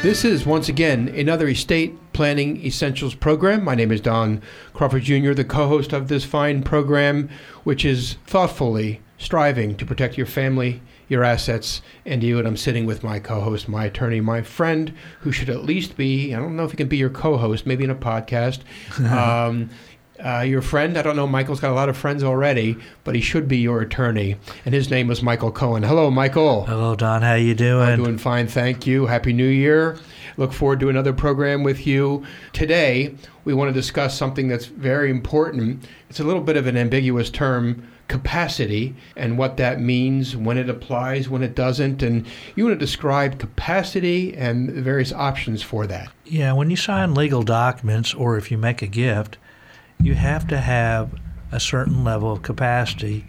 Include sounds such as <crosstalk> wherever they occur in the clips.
This is once again another estate planning essentials program. My name is Don Crawford Jr., the co host of this fine program, which is thoughtfully striving to protect your family, your assets, and you. And I'm sitting with my co host, my attorney, my friend, who should at least be, I don't know if he can be your co host, maybe in a podcast. <laughs> um, uh, your friend, I don't know, Michael's got a lot of friends already, but he should be your attorney. And his name was Michael Cohen. Hello, Michael. Hello, Don. How you doing? I'm doing fine, thank you. Happy New Year. Look forward to another program with you. Today, we want to discuss something that's very important. It's a little bit of an ambiguous term capacity and what that means, when it applies, when it doesn't. And you want to describe capacity and the various options for that. Yeah, when you sign legal documents or if you make a gift, you have to have a certain level of capacity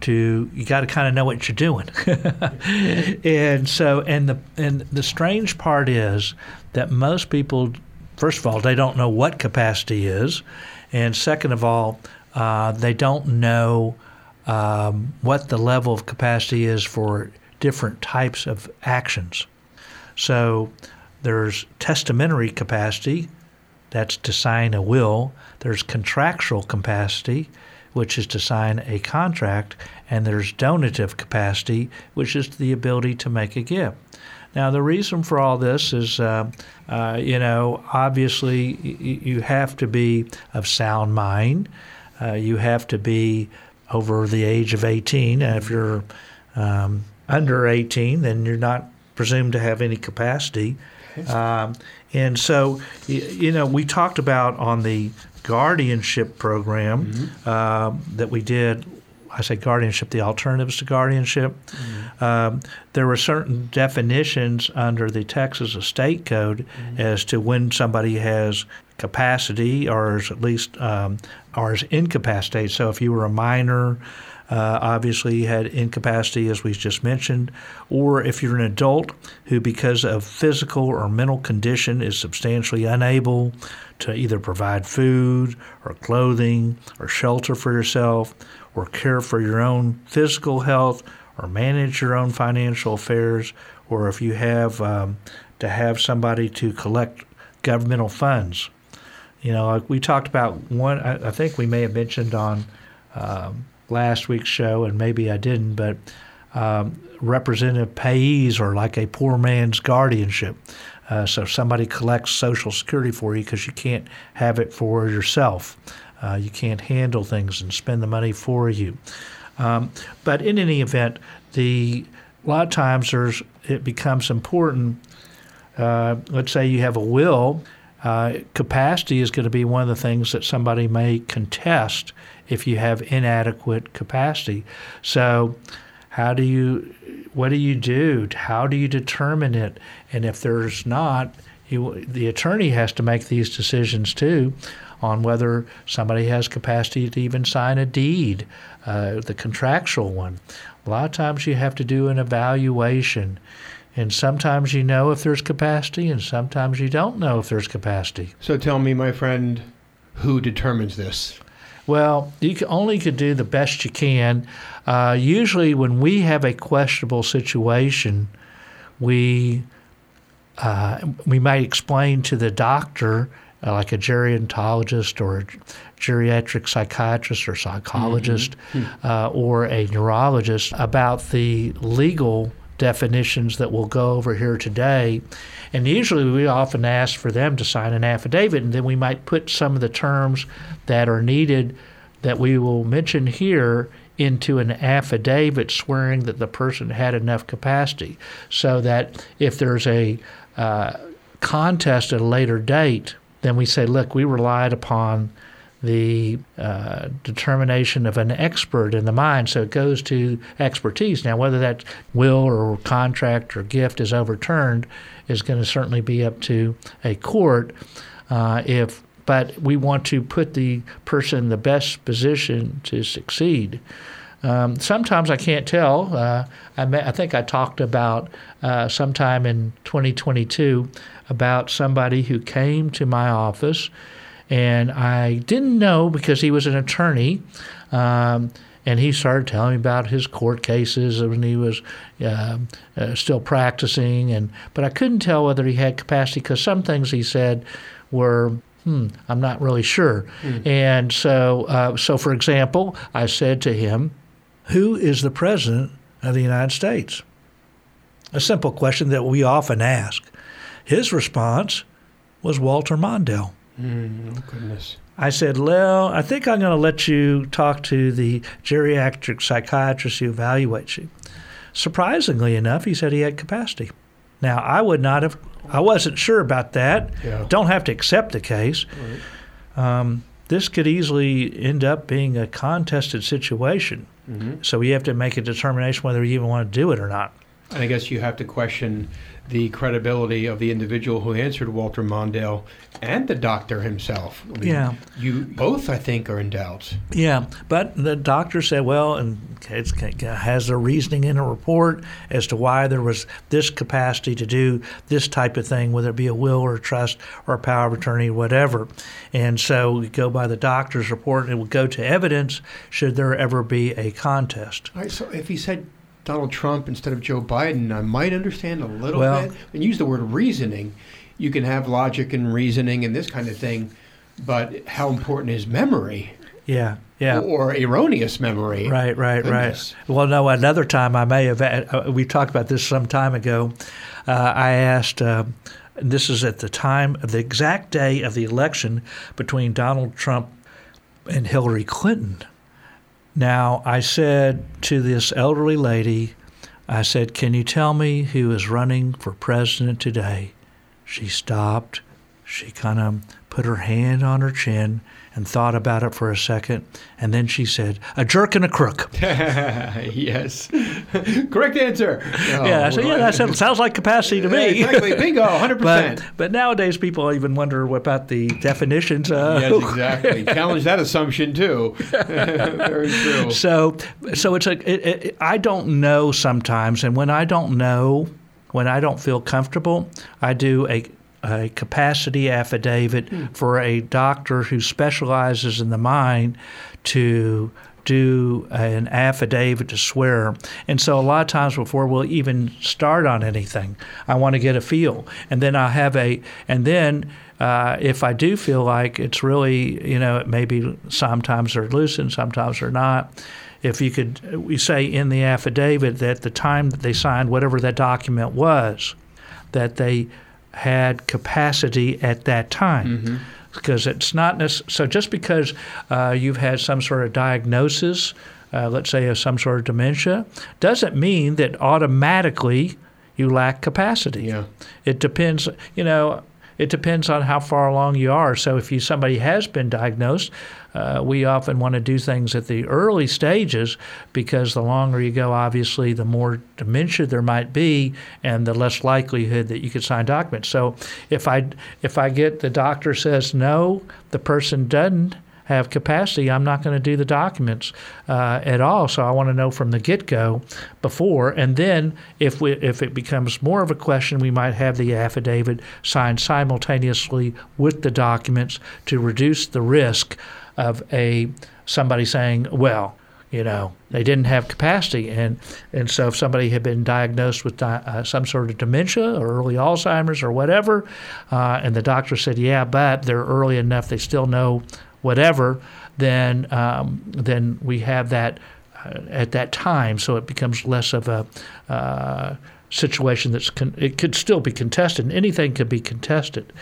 to you got to kind of know what you're doing. <laughs> and so and the and the strange part is that most people first of all they don't know what capacity is and second of all uh, they don't know um, what the level of capacity is for different types of actions. So there's testamentary capacity, that's to sign a will. There's contractual capacity, which is to sign a contract. And there's donative capacity, which is the ability to make a gift. Now, the reason for all this is, uh, uh, you know, obviously y- you have to be of sound mind. Uh, you have to be over the age of 18. And if you're um, under 18, then you're not presumed to have any capacity. Um, and so, you know, we talked about on the guardianship program uh, that we did. I say guardianship, the alternatives to guardianship. Um, there were certain definitions under the Texas Estate Code as to when somebody has capacity or is at least um, or is incapacitated. So if you were a minor, uh, obviously had incapacity, as we just mentioned, or if you're an adult who, because of physical or mental condition, is substantially unable to either provide food or clothing or shelter for yourself or care for your own physical health or manage your own financial affairs, or if you have um, to have somebody to collect governmental funds. You know, like we talked about one, I, I think we may have mentioned on um, last week's show, and maybe I didn't, but um, representative payees are like a poor man's guardianship. Uh, so somebody collects Social Security for you because you can't have it for yourself. Uh, you can't handle things and spend the money for you. Um, but in any event, the a lot of times there's it becomes important. Uh, let's say you have a will. Uh, capacity is going to be one of the things that somebody may contest if you have inadequate capacity. So, how do you, what do you do? How do you determine it? And if there's not, you, the attorney has to make these decisions too on whether somebody has capacity to even sign a deed, uh, the contractual one. A lot of times you have to do an evaluation. And sometimes you know if there's capacity, and sometimes you don't know if there's capacity. So tell me, my friend, who determines this? Well, you can only could do the best you can. Uh, usually, when we have a questionable situation, we uh, we might explain to the doctor, uh, like a gerontologist or a geriatric psychiatrist or psychologist, uh, or a neurologist, about the legal definitions that we'll go over here today. And usually we often ask for them to sign an affidavit, and then we might put some of the terms that are needed that we will mention here into an affidavit swearing that the person had enough capacity so that if there's a uh, contest at a later date, then we say, look, we relied upon the uh, determination of an expert in the mind. So it goes to expertise. Now, whether that will or contract or gift is overturned is going to certainly be up to a court. Uh, if but we want to put the person in the best position to succeed. Um, sometimes I can't tell. Uh, I, may, I, think I talked about uh, sometime in 2022 about somebody who came to my office, and I didn't know because he was an attorney. Um, and he started telling me about his court cases when he was uh, uh, still practicing, and but I couldn't tell whether he had capacity because some things he said were hmm, I'm not really sure. Mm. And so, uh, so for example, I said to him, "Who is the president of the United States?" A simple question that we often ask. His response was Walter Mondale. Mm, oh goodness. I said, Well, I think I'm going to let you talk to the geriatric psychiatrist who evaluates you. Surprisingly enough, he said he had capacity. Now, I would not have, I wasn't sure about that. Yeah. Don't have to accept the case. Right. Um, this could easily end up being a contested situation. Mm-hmm. So you have to make a determination whether you even want to do it or not. And I guess you have to question the credibility of the individual who answered Walter Mondale and the doctor himself. I mean, yeah. You both, I think, are in doubt. Yeah, but the doctor said, well, and it has a reasoning in a report as to why there was this capacity to do this type of thing, whether it be a will or a trust or a power of attorney, whatever. And so we go by the doctor's report and it will go to evidence should there ever be a contest. All right, so if he said Donald Trump instead of Joe Biden, I might understand a little well, bit. And use the word reasoning. You can have logic and reasoning and this kind of thing, but how important is memory? Yeah, yeah. Or erroneous memory. Right, right, Goodness. right. Well, no, another time I may have, uh, we talked about this some time ago. Uh, I asked, uh, this is at the time of the exact day of the election between Donald Trump and Hillary Clinton. Now, I said to this elderly lady, I said, Can you tell me who is running for president today? She stopped. She kind of put her hand on her chin and thought about it for a second, and then she said, "A jerk and a crook." <laughs> yes, <laughs> correct answer. Oh, yeah, I said, yeah, that sounds like capacity to me. exactly, bingo, <laughs> hundred percent. But nowadays, people even wonder about the definitions. Uh, yes, exactly. Challenge that assumption too. Very true. So, so it's a. It, it, I don't know sometimes, and when I don't know, when I don't feel comfortable, I do a a capacity affidavit hmm. for a doctor who specializes in the mind to do an affidavit to swear. And so a lot of times before we'll even start on anything, I want to get a feel. And then I have a, and then uh, if I do feel like it's really, you know, it maybe sometimes they're loosened, sometimes they're not. If you could, we say in the affidavit that the time that they signed whatever that document was, that they had capacity at that time. Mm-hmm. Because it's not necessarily, so just because uh, you've had some sort of diagnosis, uh, let's say of some sort of dementia, doesn't mean that automatically you lack capacity. Yeah. It depends, you know, it depends on how far along you are. So if you somebody has been diagnosed, uh, we often want to do things at the early stages because the longer you go, obviously, the more dementia there might be, and the less likelihood that you could sign documents. So if I if I get the doctor says no, the person doesn't have capacity, I'm not going to do the documents uh, at all. So I want to know from the get go before, and then if we if it becomes more of a question, we might have the affidavit signed simultaneously with the documents to reduce the risk of a somebody saying, well you know they didn't have capacity and and so if somebody had been diagnosed with di- uh, some sort of dementia or early alzheimer's or whatever uh, and the doctor said yeah but they're early enough they still know whatever, then um, then we have that uh, at that time, so it becomes less of a uh, situation that's con- it could still be contested. Anything could be contested.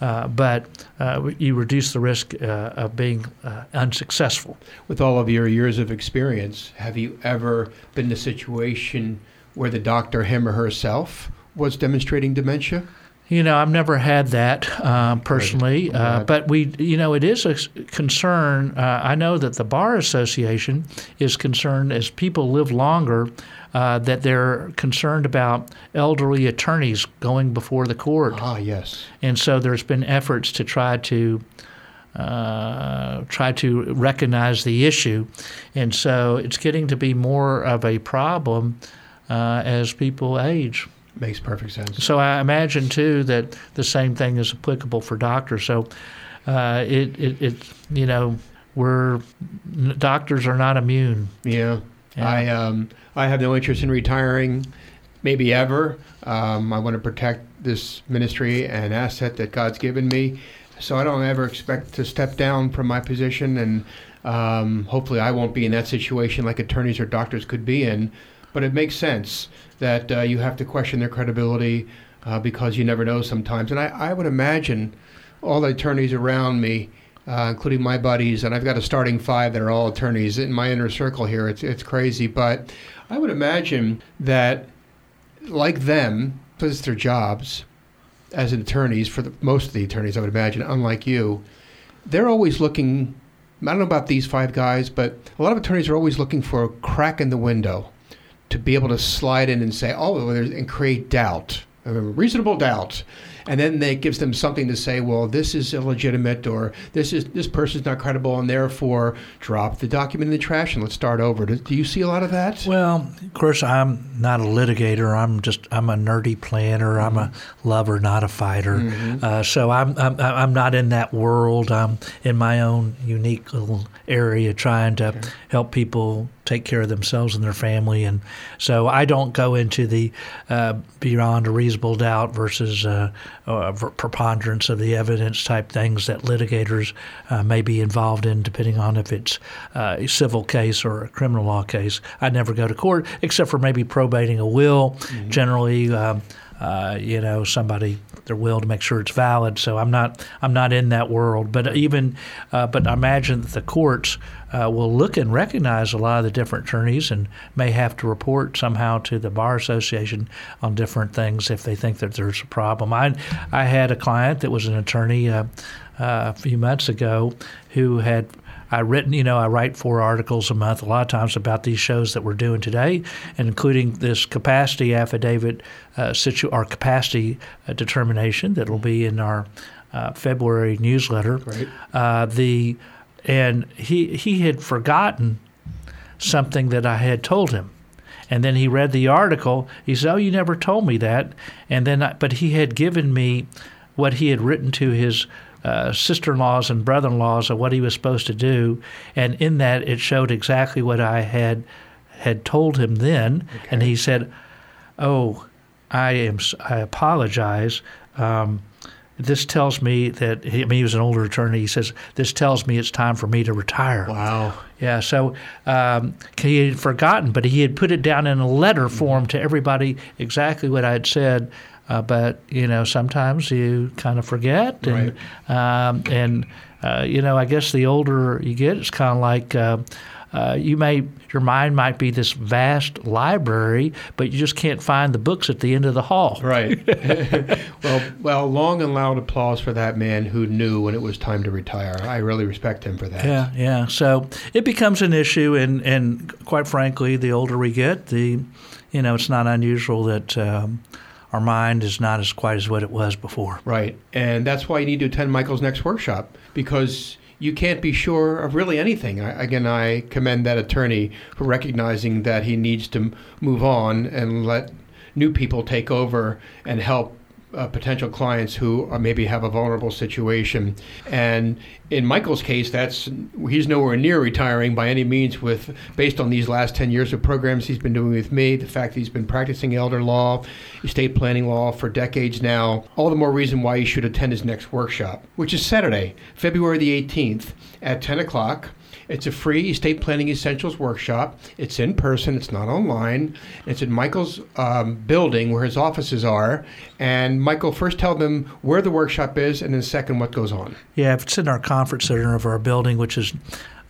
uh, but uh, you reduce the risk uh, of being uh, unsuccessful. With all of your years of experience, have you ever been in a situation where the doctor, him or herself, was demonstrating dementia? You know, I've never had that uh, personally, uh, Right. but we, you know, it is a concern. Uh, I know that the Bar Association is concerned as people live longer, uh, that they're concerned about elderly attorneys going before the court. Ah, yes. And so there's been efforts to try to uh, try to recognize the issue, and so it's getting to be more of a problem uh, as people age. Makes perfect sense. So I imagine too that the same thing is applicable for doctors. So uh, it, it it you know we're doctors are not immune. Yeah. Yeah. I um I have no interest in retiring, maybe ever. Um, I want to protect this ministry and asset that God's given me, so I don't ever expect to step down from my position, and um, hopefully I won't be in that situation like attorneys or doctors could be in. But it makes sense that uh, you have to question their credibility uh, because you never know sometimes, and I, I would imagine all the attorneys around me uh, including my buddies, and I've got a starting five that are all attorneys in my inner circle here. It's it's crazy, but I would imagine that, like them, because it's their jobs as attorneys for the, most of the attorneys, I would imagine, unlike you, they're always looking. I don't know about these five guys, but a lot of attorneys are always looking for a crack in the window to be able to slide in and say, "Oh," and create doubt, uh, reasonable doubt, and then that gives them something to say. Well, this is illegitimate, or this is this person's not credible, and therefore drop the document in the trash and let's start over. Do, do you see a lot of that? Well, of course, I'm not a litigator. I'm just I'm a nerdy planner. I'm a lover, not a fighter. Uh, so I'm, I'm I'm not in that world. I'm in my own unique little area, trying to help people take care of themselves and their family. And so I don't go into the uh, beyond a reasonable doubt versus uh, uh, preponderance of the evidence type things that litigators uh, may be involved in, depending on if it's uh, a civil case or a criminal law case. I never go to court except for maybe probating a will. Generally, um, uh, you know, somebody their will to make sure it's valid. So I'm not I'm not in that world. But even uh, but I imagine that the courts uh, will look and recognize a lot of the different attorneys and may have to report somehow to the bar association on different things if they think that there's a problem. I I had a client that was an attorney uh, uh, a few months ago who had I written, you know, I write four articles a month, a lot of times about these shows that we're doing today, and including this capacity affidavit, uh, situ- our capacity uh, determination that will be in our uh, February newsletter. Right. Uh, the and he he had forgotten something that I had told him. And then he read the article. He said, "Oh, you never told me that." And then, I, but he had given me what he had written to his uh, sister-in-laws and brother-in-laws of what he was supposed to do, and in that it showed exactly what I had had told him then. And he said, "Oh, I am. I apologize." Um, this tells me that he, I mean he was an older attorney. He says this tells me it's time for me to retire. Wow. Yeah, so um, he had forgotten, but he had put it down in a letter form to everybody exactly what I had said. Uh, but you know, sometimes you kind of forget, and um, and uh, you know, I guess the older you get, it's kind of like. Uh, uh, you may your mind might be this vast library, but you just can't find the books at the end of the hall. Right. <laughs> <laughs> well, well, long and loud applause for that man who knew when it was time to retire. I really respect him for that. Yeah, yeah. So it becomes an issue, and and quite frankly, the older we get, the you know, it's not unusual that um, our mind is not as quite as what it was before. Right. And that's why you need to attend Michael's next workshop because you can't be sure of really anything. I, again, I commend that attorney for recognizing that he needs to move on and let new people take over and help uh, potential clients who uh, maybe have a vulnerable situation. And in Michael's case, that's he's nowhere near retiring by any means. With based on these last ten years of programs he's been doing with me, the fact that he's been practicing elder law, estate planning law for decades now, all the more reason why you should attend his next workshop, which is Saturday, February the 18th at 10 o'clock. It's a free estate planning essentials workshop. It's in person. It's not online. It's in Michael's um, building where his offices are. And Michael, first tell them where the workshop is, and then second, what goes on. Yeah, it's in our conference center of our building, which is,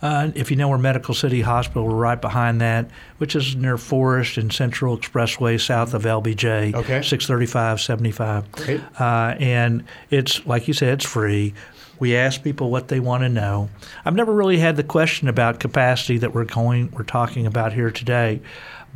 uh, if you know where Medical City Hospital, we're right behind that, which is near Forest and Central Expressway, south of LBJ. Okay. 635, 75. Great. Uh, and it's, like you said, it's free. We ask people what they want to know. I've never really had the question about capacity that we're going, we're talking about here today.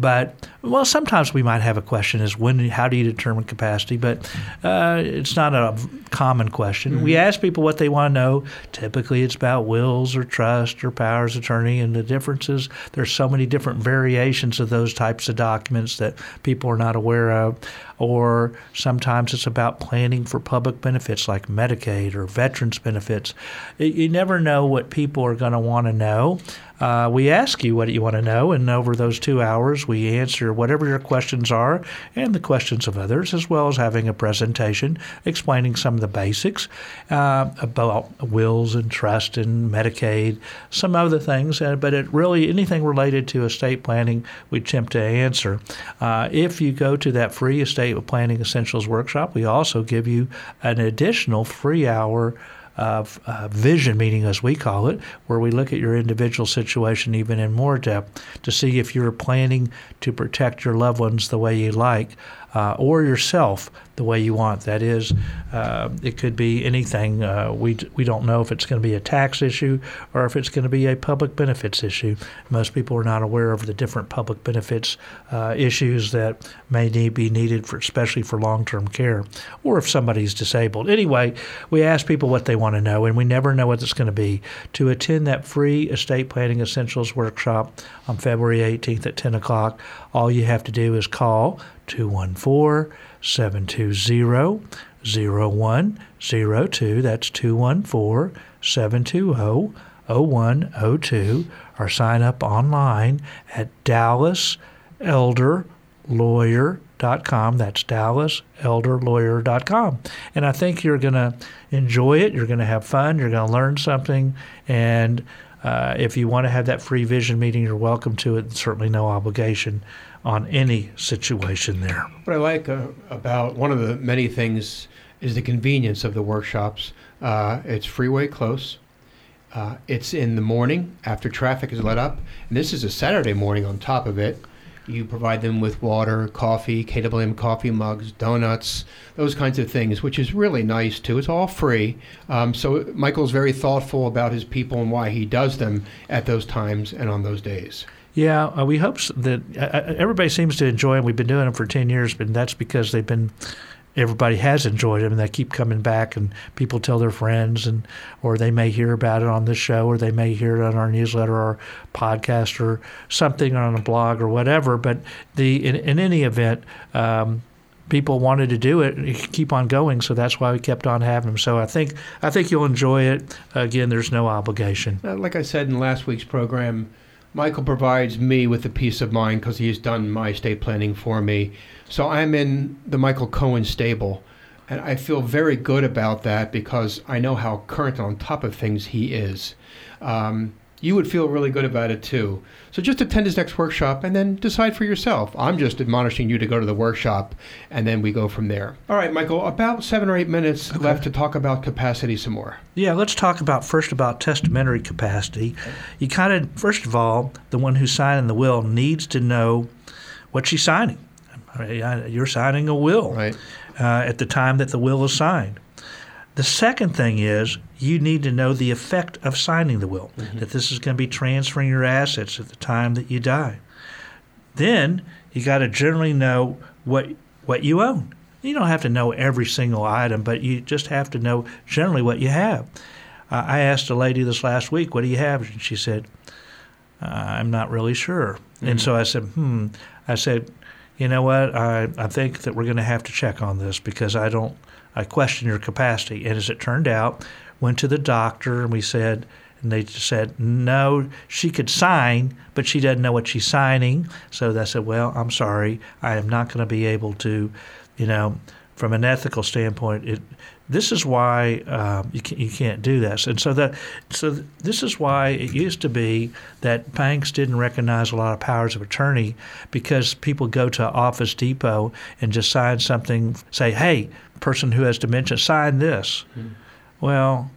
But well, sometimes we might have a question: is when, how do you determine capacity? But uh, it's not a common question. We ask people what they want to know. Typically, it's about wills or trust or powers of attorney, and the differences. There's so many different variations of those types of documents that people are not aware of. Or sometimes it's about planning for public benefits like Medicaid or veterans benefits. You never know what people are going to want to know. Uh, we ask you what you want to know, and over those two hours, we answer whatever your questions are and the questions of others, as well as having a presentation explaining some of the basics uh, about wills and trust and Medicaid, some other things. Uh, but it really anything related to estate planning, we attempt to answer. Uh, if you go to that free estate planning essentials workshop, we also give you an additional free hour of uh, vision meeting, as we call it, where we look at your individual situation even in more depth to see if you're planning to protect your loved ones the way you like uh, or yourself the way you want. That is, uh, it could be anything. Uh, we, we don't know if it's going to be a tax issue or if it's going to be a public benefits issue. Most people are not aware of the different public benefits uh, issues that may need, be needed, for, especially for long term care or if somebody's disabled. Anyway, we ask people what they want to know, and we never know what it's going to be. To attend that free estate planning essentials workshop on February 18th at 10 o'clock, all you have to do is call 214 720 0102. That's 214 720 0102. Or sign up online at DallasElderLawyer.com. That's DallasElderLawyer.com. And I think you're going to enjoy it. You're going to have fun. You're going to learn something. And uh, if you want to have that free vision meeting, you're welcome to it. Certainly no obligation on any situation there. What I like uh, about one of the many things is the convenience of the workshops. Uh, it's freeway close. Uh, it's in the morning after traffic is let up, and this is a Saturday morning on top of it. You provide them with water, coffee, KWM coffee mugs, donuts, those kinds of things, which is really nice too. It's all free. Um, so Michael's very thoughtful about his people and why he does them at those times and on those days. Yeah, uh, we hope that uh, uh, everybody seems to enjoy them. We've been doing them for 10 years, but that's because they've been everybody has enjoyed them and they keep coming back and people tell their friends and or they may hear about it on this show or they may hear it on our newsletter or podcast or something on a blog or whatever but the in, in any event um, people wanted to do it and keep on going so that's why we kept on having them so i think i think you'll enjoy it. Again there's no obligation. Uh, like I said in last week's program, Michael provides me with the peace of mind because he has done my estate planning for me. So I'm in the Michael Cohen stable, and I feel very good about that because I know how current on top of things he is. Um, you would feel really good about it too. So just attend his next workshop and then decide for yourself. I'm just admonishing you to go to the workshop, and then we go from there. All right, Michael, about seven or eight minutes left to talk about capacity some more. Yeah, let's talk about first about testamentary capacity. You kind of first of all, the one who's signing the will needs to know what she's signing. I mean, I- You're signing a will Right. uh, at the time that the will is signed. The second thing is you need to know the effect of signing the will, that this is going to be transferring your assets at the time that you die. Then you got to generally know what what you own. You don't have to know every single item, but you just have to know generally what you have. Uh, I asked a lady this last week, "What do you have?" And she said, uh, "I'm not really sure." And so I said, "Hmm." I said, "You know what? I I think that we're going to have to check on this because I don't. I question your capacity." And as it turned out, went to the doctor and we said. And they said, no, she could sign, but she doesn't know what she's signing. So they said, well, I'm sorry. I am not going to be able to, you know, from an ethical standpoint, it this is why um, you, can, you can't do this. And so that so this is why it used to be that banks didn't recognize a lot of powers of attorney because people go to Office Depot and just sign something, say, "Hey, person who has dementia, sign this." Mm-hmm. Well,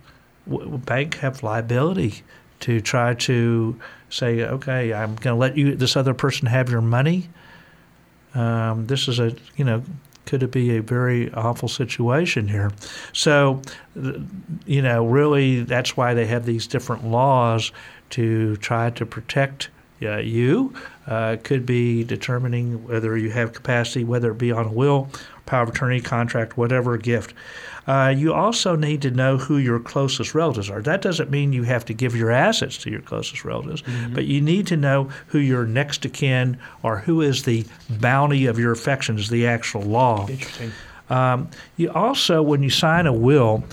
w- bank have liability to try to say, "Okay, I'm going to let you this other person have your money." Um, this is a you know could it be a very awful situation here? So, you know, really, that's why they have these different laws to try to protect uh, you. Uh, could be determining whether you have capacity, whether it be on a will, power of attorney, contract, whatever gift. Uh, you also need to know who your closest relatives are. That doesn't mean you have to give your assets to your closest relatives, mm-hmm. but you need to know who your next of kin or who is the bounty of your affections, the actual law. Interesting. Um, you also, when you sign a will,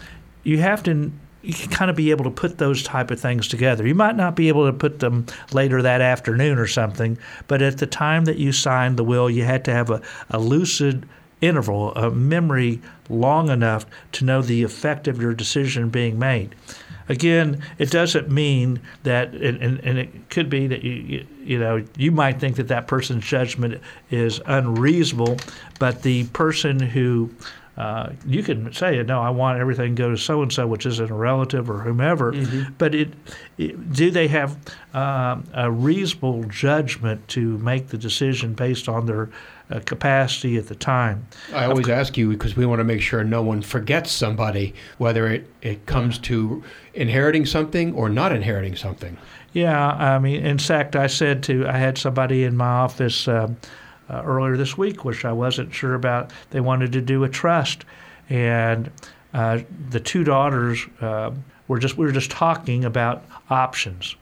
you have to you can kind of be able to put those type of things together. You might not be able to put them later that afternoon or something, but at the time that you signed the will, you had to have a, a lucid interval, a memory long enough to know the effect of your decision being made. Again, it doesn't mean that, and, and it could be that you, you, you know you might think that that person's judgment is unreasonable, but the person who uh, you can say, no, I want everything to go to so and so, which isn't a relative or whomever. Mm-hmm. But it, it, do they have uh, a reasonable judgment to make the decision based on their uh, capacity at the time. I always of, ask you because we want to make sure no one forgets somebody, whether it, it comes to inheriting something or not inheriting something. Yeah, I mean, in fact, I said to, I had somebody in my office uh, uh, earlier this week, which I wasn't sure about. They wanted to do a trust, and uh, the two daughters uh, were just, we were just talking about options.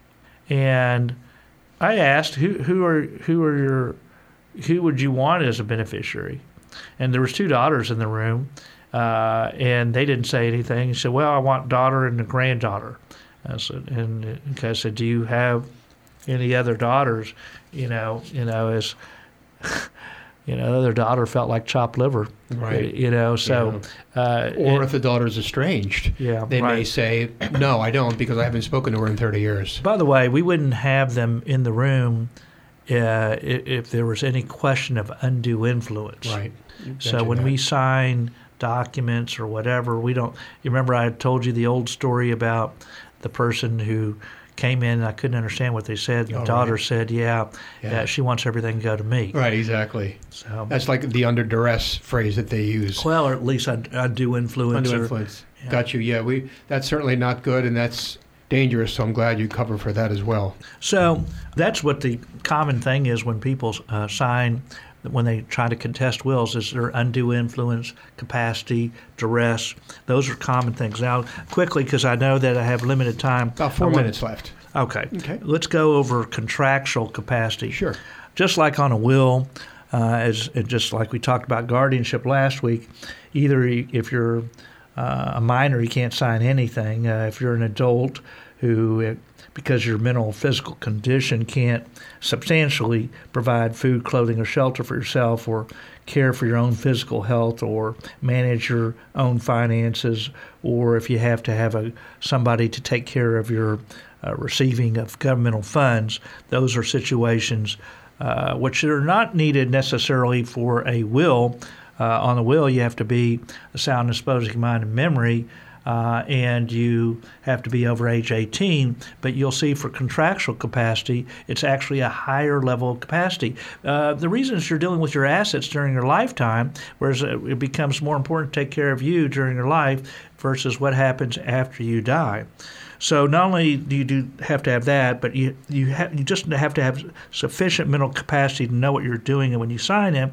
And I asked, who, who are, who are your who would you want as a beneficiary? And there was two daughters in the room, uh, and they didn't say anything. He said, "Well, I want daughter and a granddaughter." I said, and I said, "Do you have any other daughters?" You know, you know, as <laughs> you know, their daughter felt like chopped liver. Right. You know, so. Yeah. Uh, or if the daughter's estranged, yeah, they right. may say, <coughs> "No, I don't," because I haven't spoken to her in 30 years. By the way, we wouldn't have them in the room uh, if, if, there was any question of undue influence. Right. So when that. we sign documents or whatever, we don't. You remember I told you the old story about the person who came in and I couldn't understand what they said. The oh, daughter right. said, yeah, yeah, she wants everything to go to me. Right, exactly. So That's like the under duress phrase that they use. Well, or at least undue influence. Undue influence. Yeah. Got you. Yeah, we. That's certainly not good, and that's dangerous. So I'm glad you cover for that as well. So that's what the common thing is when people uh, sign when they try to contest wills is there undue influence, capacity, duress. Those are common things. Now, quickly, because I know that I have limited time. About four minutes left. Okay. Okay. Let's go over contractual capacity. Sure. Just like on a will, uh, as just like we talked about guardianship last week, either if you're uh, a minor, you can't sign anything. Uh, if you're an adult who, because your mental physical condition can't substantially provide food, clothing, or shelter for yourself, or care for your own physical health, or manage your own finances, or if you have to have a somebody to take care of your uh, receiving of governmental funds, those are situations uh, which are not needed necessarily for a will, uh, on the will, you have to be a sound disposing mind and memory. Uh, and you have to be over age 18. But you'll see for contractual capacity, it's actually a higher level of capacity. Uh, the reason is you're dealing with your assets during your lifetime, whereas it becomes more important to take care of you during your life versus what happens after you die. So not only do you do have to have that, but you you have you just have to have sufficient mental capacity to know what you're doing, and when you sign it.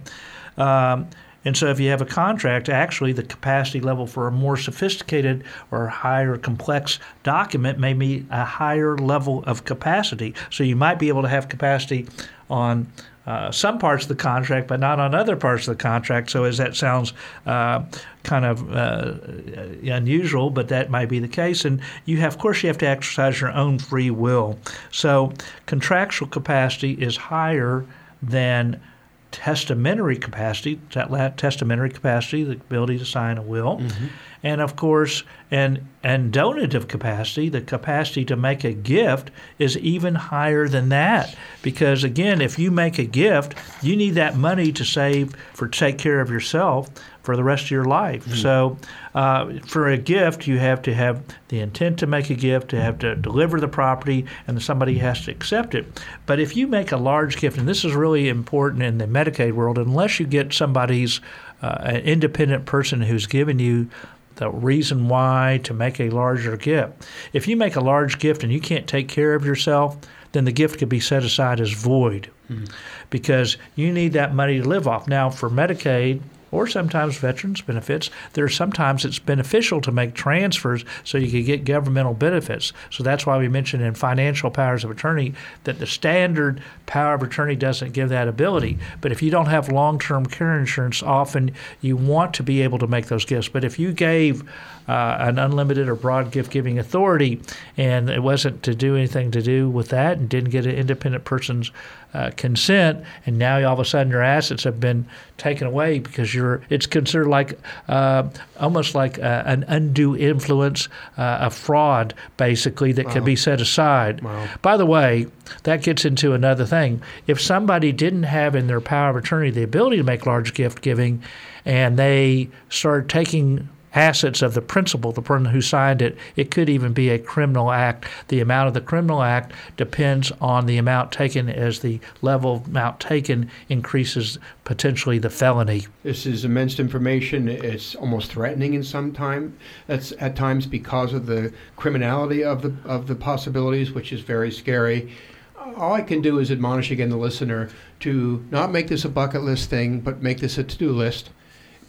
Um, and so, if you have a contract, actually the capacity level for a more sophisticated or higher complex document may meet a higher level of capacity. So, you might be able to have capacity on uh, some parts of the contract, but not on other parts of the contract. So, as that sounds uh, kind of uh, unusual, but that might be the case. And you have, of course, you have to exercise your own free will. So, contractual capacity is higher than testamentary capacity, testamentary capacity, the ability to sign a will. Mm-hmm. and of course, and and donative capacity, the capacity to make a gift is even higher than that. Because again, if you make a gift, you need that money to save for take care of yourself for the rest of your life. Mm-hmm. So, uh, for a gift, you have to have the intent to make a gift, to have to deliver the property, and somebody has to accept it. But if you make a large gift, and this is really important in the Medicaid world, unless you get somebody's uh, an independent person who's given you the reason why to make a larger gift. If you make a large gift and you can't take care of yourself, then the gift could be set aside as void mm-hmm. because you need that money to live off. Now, for Medicaid, or sometimes veterans benefits. There are sometimes it's beneficial to make transfers so you can get governmental benefits. So that's why we mentioned in financial powers of attorney that the standard power of attorney doesn't give that ability. But if you don't have long-term care insurance, often you want to be able to make those gifts. But if you gave uh, an unlimited or broad gift giving authority, and it wasn't to do anything to do with that, and didn't get an independent person's uh, consent, and now all of a sudden your assets have been taken away because you're. It's considered like uh, almost like uh, an undue influence, uh, a fraud, basically that wow. can be set aside. Wow. By the way, that gets into another thing. If somebody didn't have in their power of attorney the ability to make large gift giving, and they started taking assets of the principal, the person who signed it. It could even be a criminal act. The amount of the criminal act depends on the amount taken as the level amount taken increases potentially the felony. This is immense information. It's almost threatening in some time. That's at times because of the criminality of the of the possibilities, which is very scary. All I can do is admonish again the listener to not make this a bucket list thing, but make this a to-do list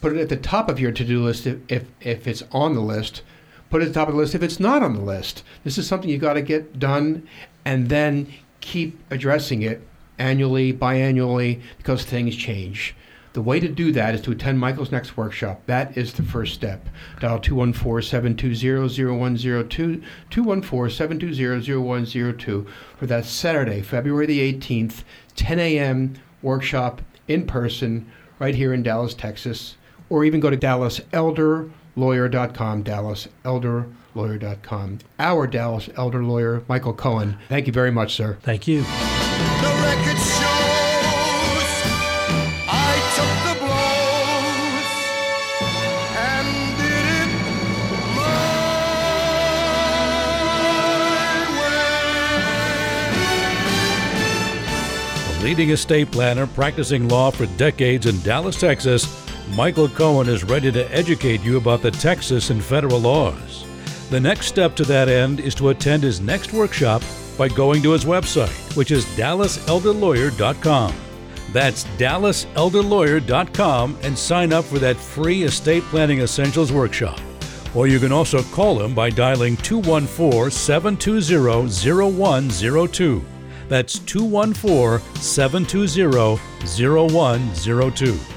put it at the top of your to-do list if, if, if it's on the list put it at the top of the list if it's not on the list this is something you've got to get done and then keep addressing it annually biannually because things change the way to do that is to attend Michael's next workshop. That is the first step. Dial 214-720-0102, 214-720-0102 for that Saturday, February the 18th, 10 a.m. workshop in person right here in Dallas, Texas or even go to DallasElderLawyer.com, DallasElderLawyer.com. Our Dallas Elder Lawyer, Michael Cohen. Thank you very much, sir. Thank you. The record shows. I took the blows and did it way. A leading estate planner practicing law for decades in Dallas, Texas, Michael Cohen is ready to educate you about the Texas and federal laws. The next step to that end is to attend his next workshop by going to his website, which is dallaselderlawyer.com. That's dallaselderlawyer.com and sign up for that free estate planning essentials workshop. Or you can also call him by dialing 214 720 0102. That's 214 720 0102.